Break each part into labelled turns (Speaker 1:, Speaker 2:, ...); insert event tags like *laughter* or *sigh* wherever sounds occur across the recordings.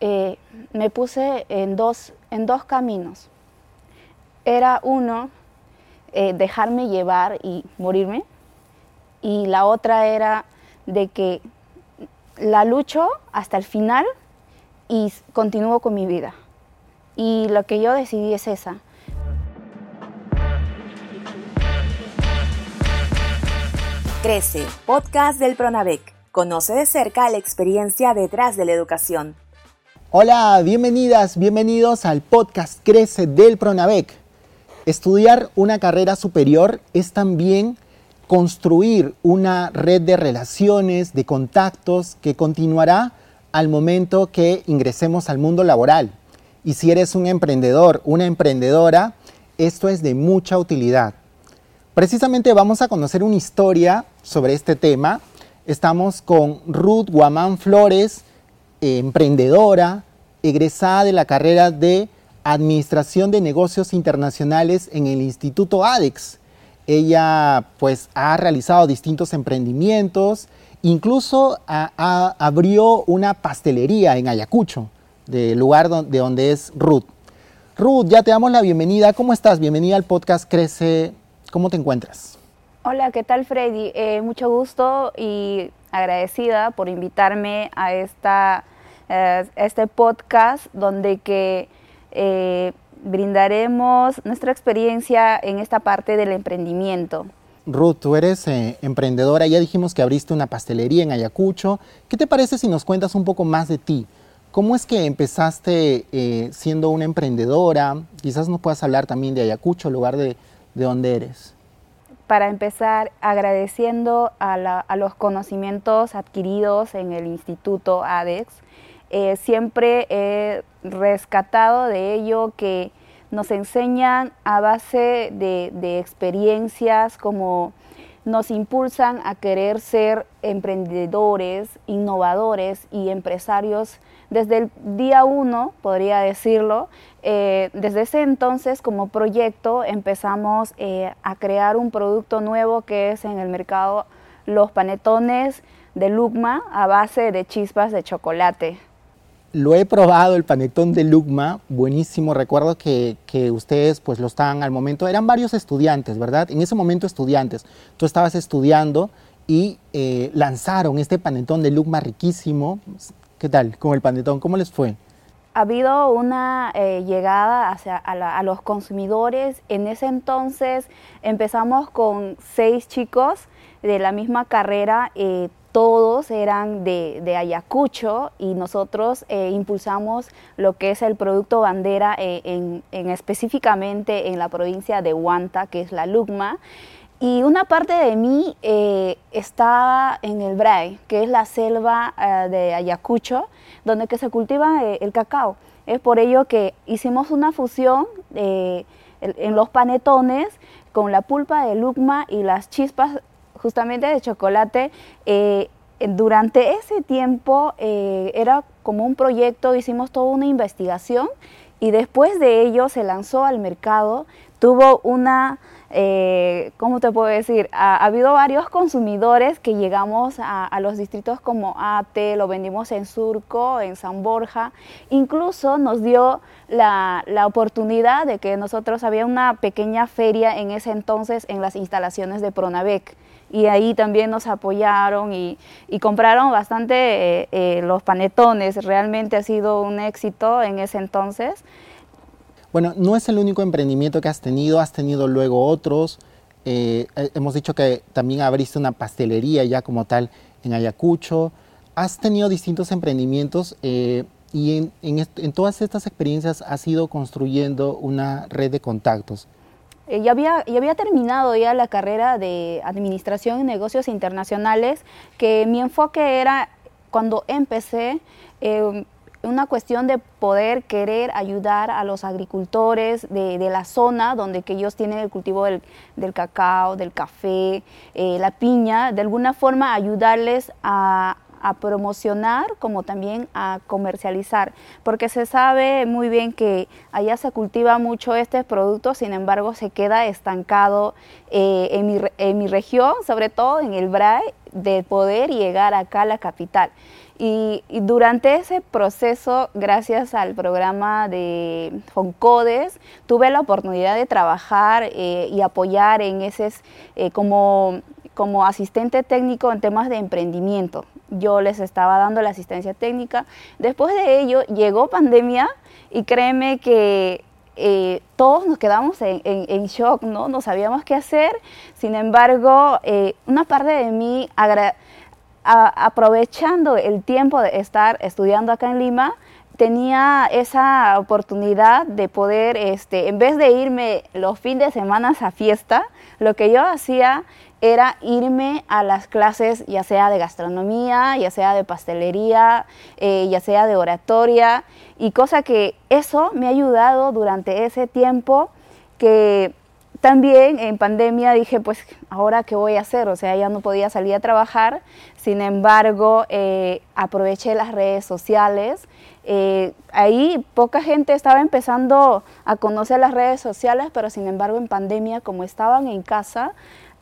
Speaker 1: eh, me puse en dos, en dos caminos. Era uno, eh, dejarme llevar y morirme, y la otra era de que la lucho hasta el final y continúo con mi vida. Y lo que yo decidí es esa.
Speaker 2: Crece, podcast del Pronavec. Conoce de cerca la experiencia detrás de la educación.
Speaker 3: Hola, bienvenidas, bienvenidos al podcast Crece del Pronavec. Estudiar una carrera superior es también construir una red de relaciones, de contactos que continuará al momento que ingresemos al mundo laboral. Y si eres un emprendedor, una emprendedora, esto es de mucha utilidad. Precisamente vamos a conocer una historia sobre este tema. Estamos con Ruth Guamán Flores, emprendedora, egresada de la carrera de Administración de Negocios Internacionales en el Instituto ADEX. Ella pues ha realizado distintos emprendimientos, incluso abrió una pastelería en Ayacucho, del lugar de donde es Ruth. Ruth, ya te damos la bienvenida. ¿Cómo estás? Bienvenida al podcast Crece. ¿Cómo te encuentras?
Speaker 1: Hola, ¿qué tal Freddy? Eh, mucho gusto y agradecida por invitarme a esta, eh, este podcast donde que eh, brindaremos nuestra experiencia en esta parte del emprendimiento.
Speaker 3: Ruth, tú eres eh, emprendedora, ya dijimos que abriste una pastelería en Ayacucho. ¿Qué te parece si nos cuentas un poco más de ti? ¿Cómo es que empezaste siendo una emprendedora? Quizás nos puedas hablar también de Ayacucho, lugar de, de donde eres.
Speaker 1: Para empezar, agradeciendo a, los conocimientos adquiridos en el Instituto ADEX, eh, siempre he rescatado de ello que nos enseñan a base de, experiencias como nos impulsan a querer ser emprendedores, innovadores y empresarios desde el día uno, podría decirlo. Eh, desde ese entonces, como proyecto, empezamos eh, a crear un producto nuevo que es en el mercado los panetones de Lugma a base de chispas de chocolate.
Speaker 3: Lo he probado, el panetón de Lugma, buenísimo. Recuerdo que, ustedes pues lo estaban al momento, eran varios estudiantes, ¿verdad? En ese momento estudiantes. Tú estabas estudiando y eh, lanzaron este panetón de Lugma riquísimo. ¿Qué tal con el panetón? ¿Cómo les fue?
Speaker 1: Ha habido una eh, llegada hacia, a, los consumidores. En ese entonces empezamos con seis chicos de la misma carrera. Eh, todos eran de, Ayacucho y nosotros eh, impulsamos lo que es el producto bandera eh, en, específicamente en la provincia de Huanta, que es la Lugma. Y una parte de mí eh, estaba en el Bray, que es la selva de Ayacucho, donde que se cultiva el cacao. Es por ello que hicimos una fusión en los panetones con la pulpa de Lugma y las chispas justamente de chocolate, eh, durante ese tiempo eh, era como un proyecto, hicimos toda una investigación y después de ello se lanzó al mercado, tuvo una, eh, ¿cómo te puedo decir? Ha, habido varios consumidores que llegamos a, los distritos como Ate, lo vendimos en Surco, en San Borja, incluso nos dio la, la oportunidad de que nosotros había una pequeña feria en ese entonces en las instalaciones de Pronavec y ahí también nos apoyaron y, compraron bastante eh, eh, los panetones. Realmente ha sido un éxito en ese entonces.
Speaker 3: Bueno, no es el único emprendimiento que has tenido, has tenido luego otros. Eh, hemos dicho que también abriste una pastelería ya como tal en Ayacucho. Has tenido distintos emprendimientos y en, todas estas experiencias has ido construyendo una red de contactos.
Speaker 1: Eh, ya, había, ya había terminado ya la carrera de Administración y Negocios Internacionales, que mi enfoque era, cuando empecé, eh, una cuestión de poder querer ayudar a los agricultores de, la zona donde ellos tienen el cultivo del, cacao, del café, eh, la piña, de alguna forma ayudarles a, a promocionar como también a comercializar, porque se sabe muy bien que allá se cultiva mucho este producto, sin embargo se queda estancado eh, en, mi, en, mi, región, sobre todo en el BRAE, de poder llegar acá a la capital. Y, durante ese proceso, gracias al programa de Foncodes, tuve la oportunidad de trabajar eh, y apoyar en ese eh, como, como asistente técnico en temas de emprendimiento. Yo les estaba dando la asistencia técnica. Después de ello llegó pandemia y créeme que eh, todos nos quedamos en, shock, ¿no? No sabíamos qué hacer. Sin embargo, una parte de mí agradece aprovechando el tiempo de estar estudiando acá en Lima, tenía esa oportunidad de poder, este, en vez de irme los fines de semana a fiesta, lo que yo hacía era irme a las clases ya sea de gastronomía, ya sea de pastelería, eh, ya sea de oratoria, y cosa que eso me ha ayudado durante ese tiempo que también en pandemia dije, pues ahora qué voy a hacer, o sea, ya no podía salir a trabajar, sin embargo, eh, aproveché las redes sociales. Eh, ahí poca gente estaba empezando a conocer las redes sociales, pero sin embargo en pandemia, como estaban en casa,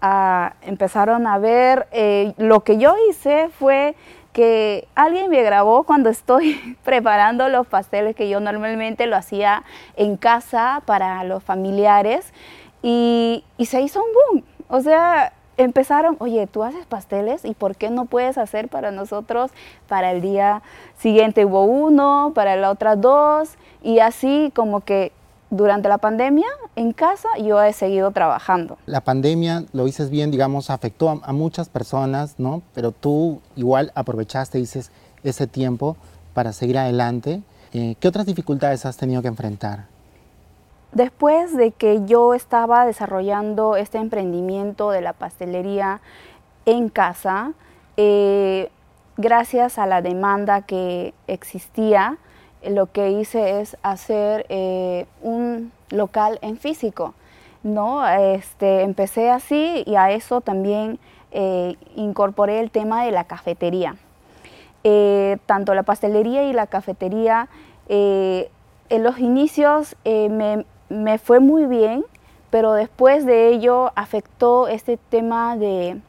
Speaker 1: ah, empezaron a ver. Eh, lo que yo hice fue que alguien me grabó cuando estoy *laughs* preparando los pasteles que yo normalmente lo hacía en casa para los familiares y, se hizo un boom. O sea, empezaron, oye, tú haces pasteles y ¿por qué no puedes hacer para nosotros? Para el día siguiente hubo uno, para la otra dos, y así como que durante la pandemia en casa yo he seguido trabajando.
Speaker 3: La pandemia, lo dices bien, digamos, afectó a, muchas personas, ¿no? Pero tú igual aprovechaste, dices, ese tiempo para seguir adelante. Eh, ¿Qué otras dificultades has tenido que enfrentar?
Speaker 1: Después de que yo estaba desarrollando este emprendimiento de la pastelería en casa, eh, gracias a la demanda que existía, lo que hice es hacer eh, un local en físico. ¿no? Este, empecé así y a eso también eh, incorporé el tema de la cafetería. tanto la pastelería y la cafetería, en los inicios me, me fue muy bien, pero después de ello afectó este tema de,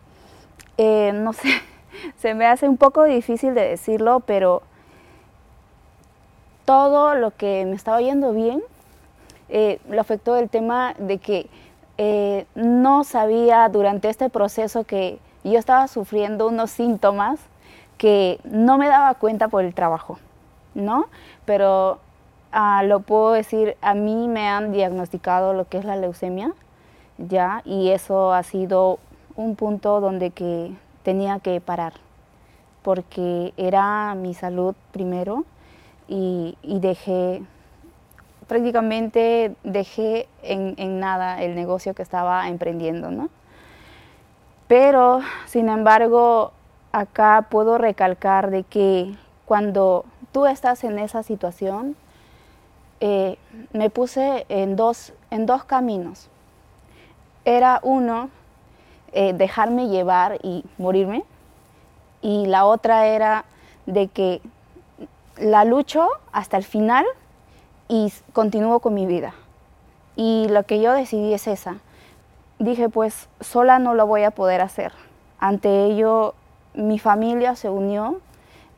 Speaker 1: eh, no sé, *laughs* se me hace un poco difícil de decirlo, pero todo lo que me estaba yendo bien, eh, lo afectó el tema de que eh, no sabía durante este proceso que yo estaba sufriendo unos síntomas que no me daba cuenta por el trabajo, ¿no? Pero Ah, lo puedo decir, a mí me han diagnosticado lo que es la leucemia, ya, y eso ha sido un punto donde que tenía que parar, porque era mi salud primero y, dejé, prácticamente dejé en, en, nada el negocio que estaba emprendiendo, ¿no? Pero, sin embargo, acá puedo recalcar de que cuando tú estás en esa situación, eh, me puse en dos, en dos caminos. Era uno, eh, dejarme llevar y morirme, y la otra era de que la lucho hasta el final y continúo con mi vida. Y lo que yo decidí es esa. Dije, pues sola no lo voy a poder hacer. Ante ello, mi familia se unió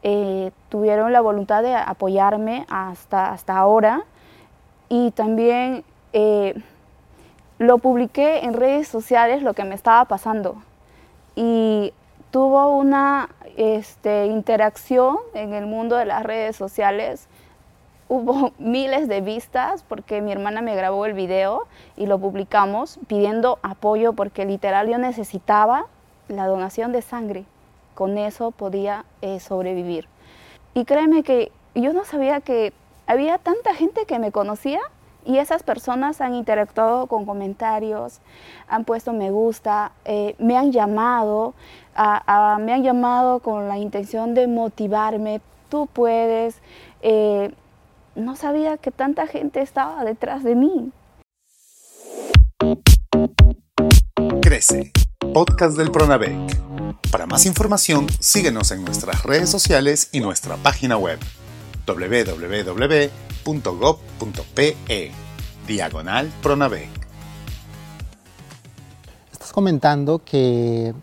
Speaker 1: eh, tuvieron la voluntad de apoyarme hasta, hasta ahora y también eh, lo publiqué en redes sociales lo que me estaba pasando y tuvo una este, interacción en el mundo de las redes sociales. Hubo *laughs* miles de vistas porque mi hermana me grabó el video y lo publicamos pidiendo apoyo porque literal yo necesitaba la donación de sangre con eso podía eh, sobrevivir. Y créeme que yo no sabía que había tanta gente que me conocía y esas personas han interactuado con comentarios, han puesto me gusta, eh, me han llamado, me han llamado con la intención de motivarme, tú puedes. Eh, no sabía que tanta gente estaba detrás de mí.
Speaker 4: Crece, podcast del Pronavec. Para más información, síguenos en nuestras redes sociales y nuestra página web www.gov.pe diagonal Pronavec.
Speaker 3: Estás comentando que,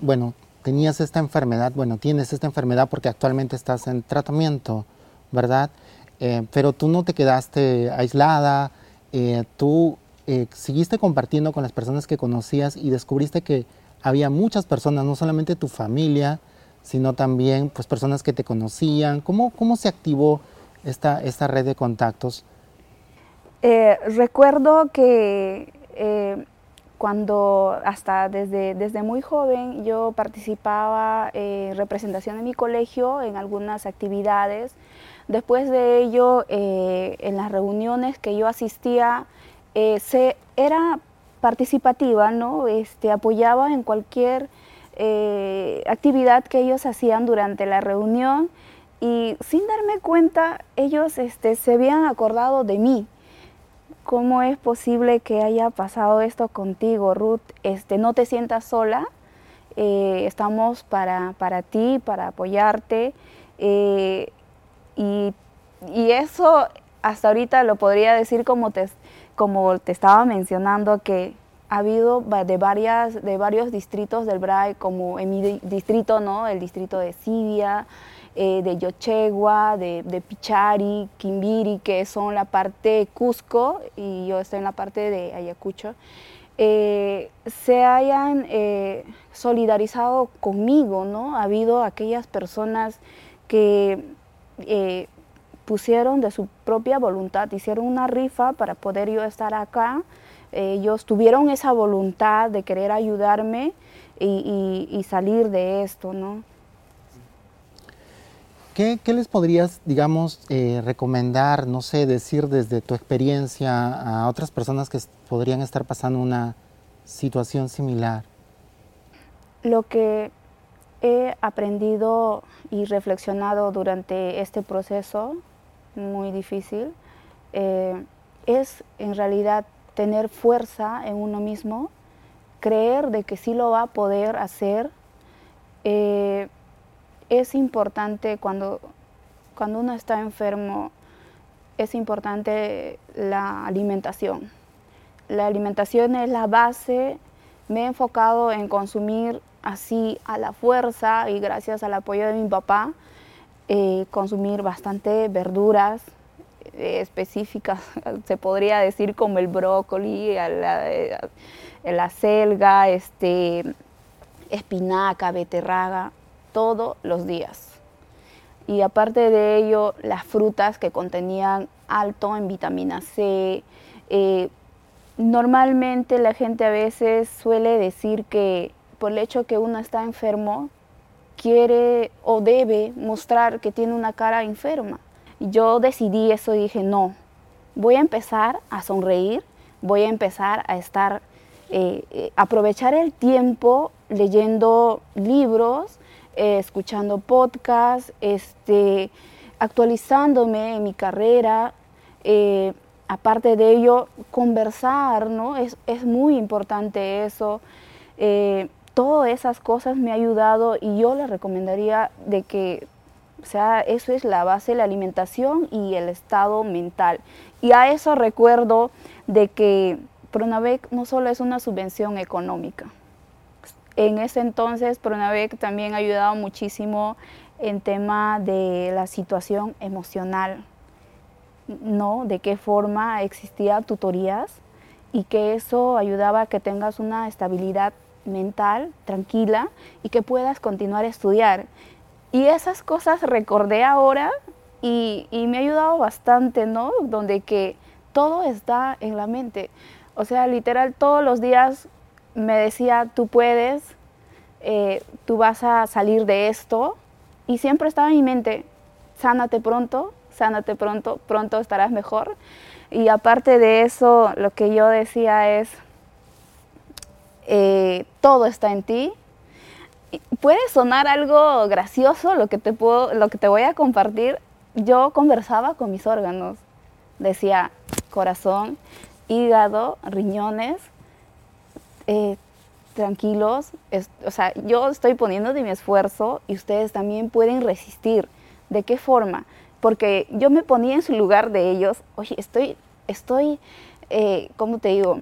Speaker 3: bueno, tenías esta enfermedad, bueno, tienes esta enfermedad porque actualmente estás en tratamiento, ¿verdad? Eh, pero tú no te quedaste aislada, eh, tú eh, seguiste compartiendo con las personas que conocías y descubriste que había muchas personas, no solamente tu familia, sino también pues, personas que te conocían. ¿Cómo, cómo se activó esta, esta red de contactos?
Speaker 1: recuerdo que cuando hasta desde, desde muy joven yo participaba en representación de mi colegio en algunas actividades. Después de ello, eh, en las reuniones que yo asistía, eh, se, era participativa, ¿no? Este, apoyaba en cualquier eh, actividad que ellos hacían durante la reunión y sin darme cuenta ellos este, se habían acordado de mí. ¿Cómo es posible que haya pasado esto contigo, Ruth? Este, no te sientas sola, eh, estamos para, para, ti, para apoyarte. Eh, y, y, eso hasta ahorita lo podría decir como te, como te estaba mencionando, que ha habido de, varias, de varios distritos del BRAE, como en mi distrito, ¿no? el distrito de Sibia, eh, de Yochegua, de, de, Pichari, Quimbiri, que son la parte Cusco y yo estoy en la parte de Ayacucho, eh, se hayan eh, solidarizado conmigo, ¿no? Ha habido aquellas personas que pusieron de su propia voluntad, hicieron una rifa para poder yo estar acá, ellos tuvieron esa voluntad de querer ayudarme y, y, y salir de esto, ¿no?
Speaker 3: ¿Qué, les podrías, digamos, eh, recomendar, no sé, decir desde tu experiencia a otras personas que podrían estar pasando una situación similar?
Speaker 1: Lo que he aprendido y reflexionado durante este proceso muy difícil eh, es en realidad tener fuerza en uno mismo, creer de que sí lo va a poder hacer. Eh, es importante cuando, cuando uno está enfermo, es importante la alimentación. La alimentación es la base. Me he enfocado en consumir así a la fuerza y gracias al apoyo de mi papá, eh, consumir bastante verduras específicas, *laughs* se podría decir como el brócoli, la, la selga, este, espinaca, beterraga todos los días. Y aparte de ello, las frutas que contenían alto en vitamina C. Eh, normalmente la gente a veces suele decir que por el hecho que uno está enfermo, quiere o debe mostrar que tiene una cara enferma. Yo decidí eso y dije, no, voy a empezar a sonreír, voy a empezar a estar, eh, eh, aprovechar el tiempo leyendo libros, eh, escuchando podcasts, este, actualizándome en mi carrera. Eh, aparte de ello, conversar, ¿no? Es, muy importante eso. Todas esas cosas me ha ayudado y yo le recomendaría de que, o sea, eso es la base, la alimentación y el estado mental. Y a eso recuerdo de que Pronavec no solo es una subvención económica, en ese entonces, Pronavec también ha ayudado muchísimo en tema de la situación emocional, ¿no? De qué forma existían tutorías y que eso ayudaba a que tengas una estabilidad mental tranquila y que puedas continuar a estudiar. Y esas cosas recordé ahora y, me ha ayudado bastante, ¿no? Donde que todo está en la mente. O sea, literal, todos los días me decía, tú puedes, eh, tú vas a salir de esto. Y siempre estaba en mi mente, sánate pronto, sánate pronto, pronto estarás mejor. Y aparte de eso, lo que yo decía es, eh, todo está en ti. Puede sonar algo gracioso lo que, te puedo, lo que te voy a compartir. Yo conversaba con mis órganos. Decía corazón, hígado, riñones, eh, tranquilos, o sea, yo estoy poniendo de mi esfuerzo y ustedes también pueden resistir. ¿De qué forma? Porque yo me ponía en su lugar de ellos, oye, estoy, estoy, eh, ¿cómo te digo?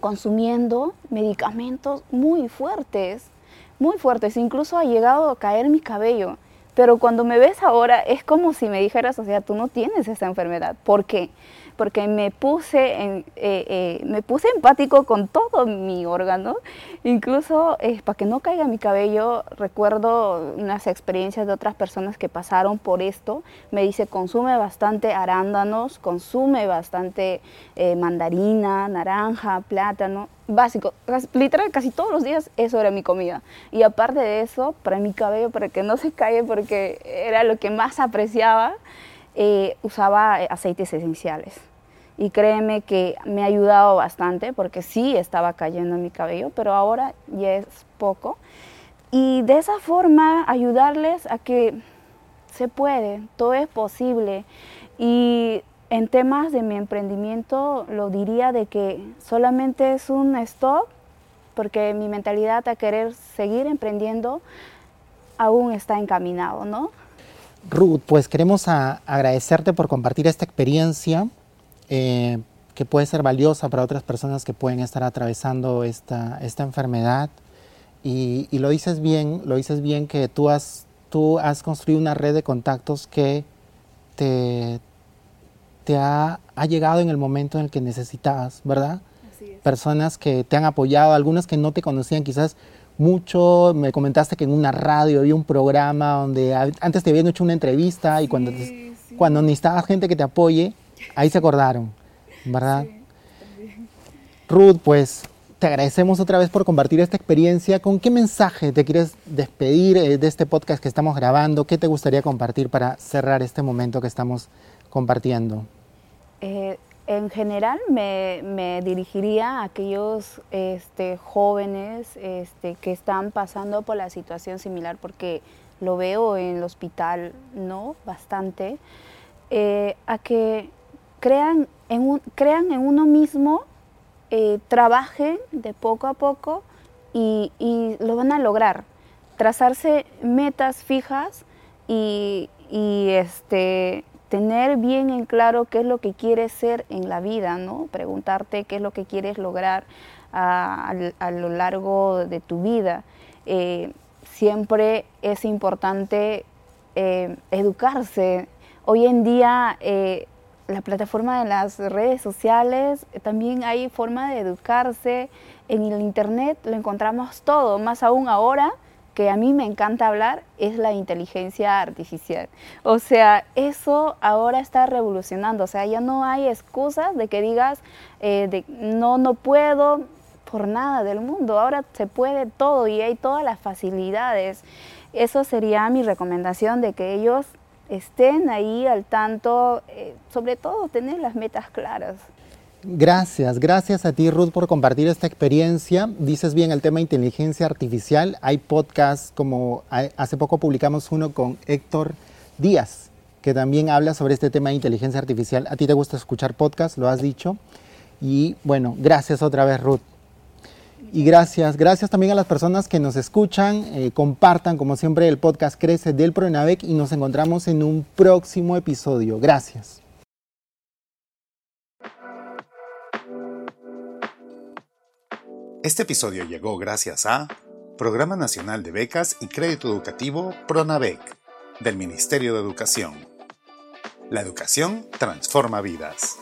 Speaker 1: Consumiendo medicamentos muy fuertes, muy fuertes, incluso ha llegado a caer mi cabello. Pero cuando me ves ahora es como si me dijeras, o sea, tú no tienes esa enfermedad. ¿Por qué? Porque me puse, eh, eh, me puse empático con todo mi órgano, incluso eh, para que no caiga mi cabello, recuerdo unas experiencias de otras personas que pasaron por esto, me dice consume bastante arándanos, consume bastante mandarina, naranja, plátano, básico, literal casi todos los días eso era mi comida. Y aparte de eso, para mi cabello, para que no se caiga porque era lo que más apreciaba, usaba aceites esenciales y créeme que me ha ayudado bastante porque sí estaba cayendo mi cabello, pero ahora ya es poco. Y de esa forma ayudarles a que se puede, todo es posible. Y en temas de mi emprendimiento lo diría de que solamente es un stop porque mi mentalidad a querer seguir emprendiendo aún está encaminado, ¿no?
Speaker 3: Ruth, pues queremos agradecerte por compartir esta experiencia eh, que puede ser valiosa para otras personas que pueden estar atravesando esta, esta enfermedad. Y, lo dices bien, lo dices bien que tú has, tú has construido una red de contactos que te, te ha, ha llegado en el momento en el que necesitabas, ¿verdad? Personas que te han apoyado, algunas que no te conocían quizás mucho, me comentaste que en una radio había un programa donde antes te habían hecho una entrevista y cuando, cuando necesitabas gente que te apoye, Ahí se acordaron, ¿verdad? Ruth, pues te agradecemos otra vez por compartir esta experiencia. ¿Con qué mensaje te quieres despedir eh, de este podcast que estamos grabando? ¿Qué te gustaría compartir para cerrar este momento que estamos compartiendo?
Speaker 1: Eh, en general me, dirigiría a aquellos este, jóvenes este, que están pasando por la situación similar porque lo veo en el hospital, ¿no? Bastante. Eh, a que crean en, crean en uno mismo, eh, trabajen de poco a poco y, lo van a lograr. Trazarse metas fijas y, este, tener bien en claro qué es lo que quieres ser en la vida, ¿no? Preguntarte qué es lo que quieres lograr a, lo largo de tu vida. Eh, siempre es importante eh, educarse. Hoy en día la plataforma de las redes sociales, eh, también hay forma de educarse. En el Internet lo encontramos todo, más aún ahora que a mí me encanta hablar, es la inteligencia artificial. O sea, eso ahora está revolucionando. O sea, ya no hay excusas de que digas, eh, no, no puedo por nada del mundo. Ahora se puede todo y hay todas las facilidades. Eso sería mi recomendación de que ellos estén ahí al tanto, eh, sobre todo tener las metas claras.
Speaker 3: Gracias, gracias a ti Ruth por compartir esta experiencia. Dices bien el tema de inteligencia artificial. Hay podcasts como hace poco publicamos uno con Héctor Díaz, que también habla sobre este tema de inteligencia artificial. A ti te gusta escuchar podcasts, lo has dicho. Y bueno, gracias otra vez Ruth. Y gracias, gracias también a las personas que nos escuchan, eh, compartan como siempre el podcast Crece del Pronavec y nos encontramos en un próximo episodio. Gracias.
Speaker 4: Este episodio llegó gracias a Programa Nacional de Becas y Crédito Educativo Pronavec del Ministerio de Educación. La educación transforma vidas.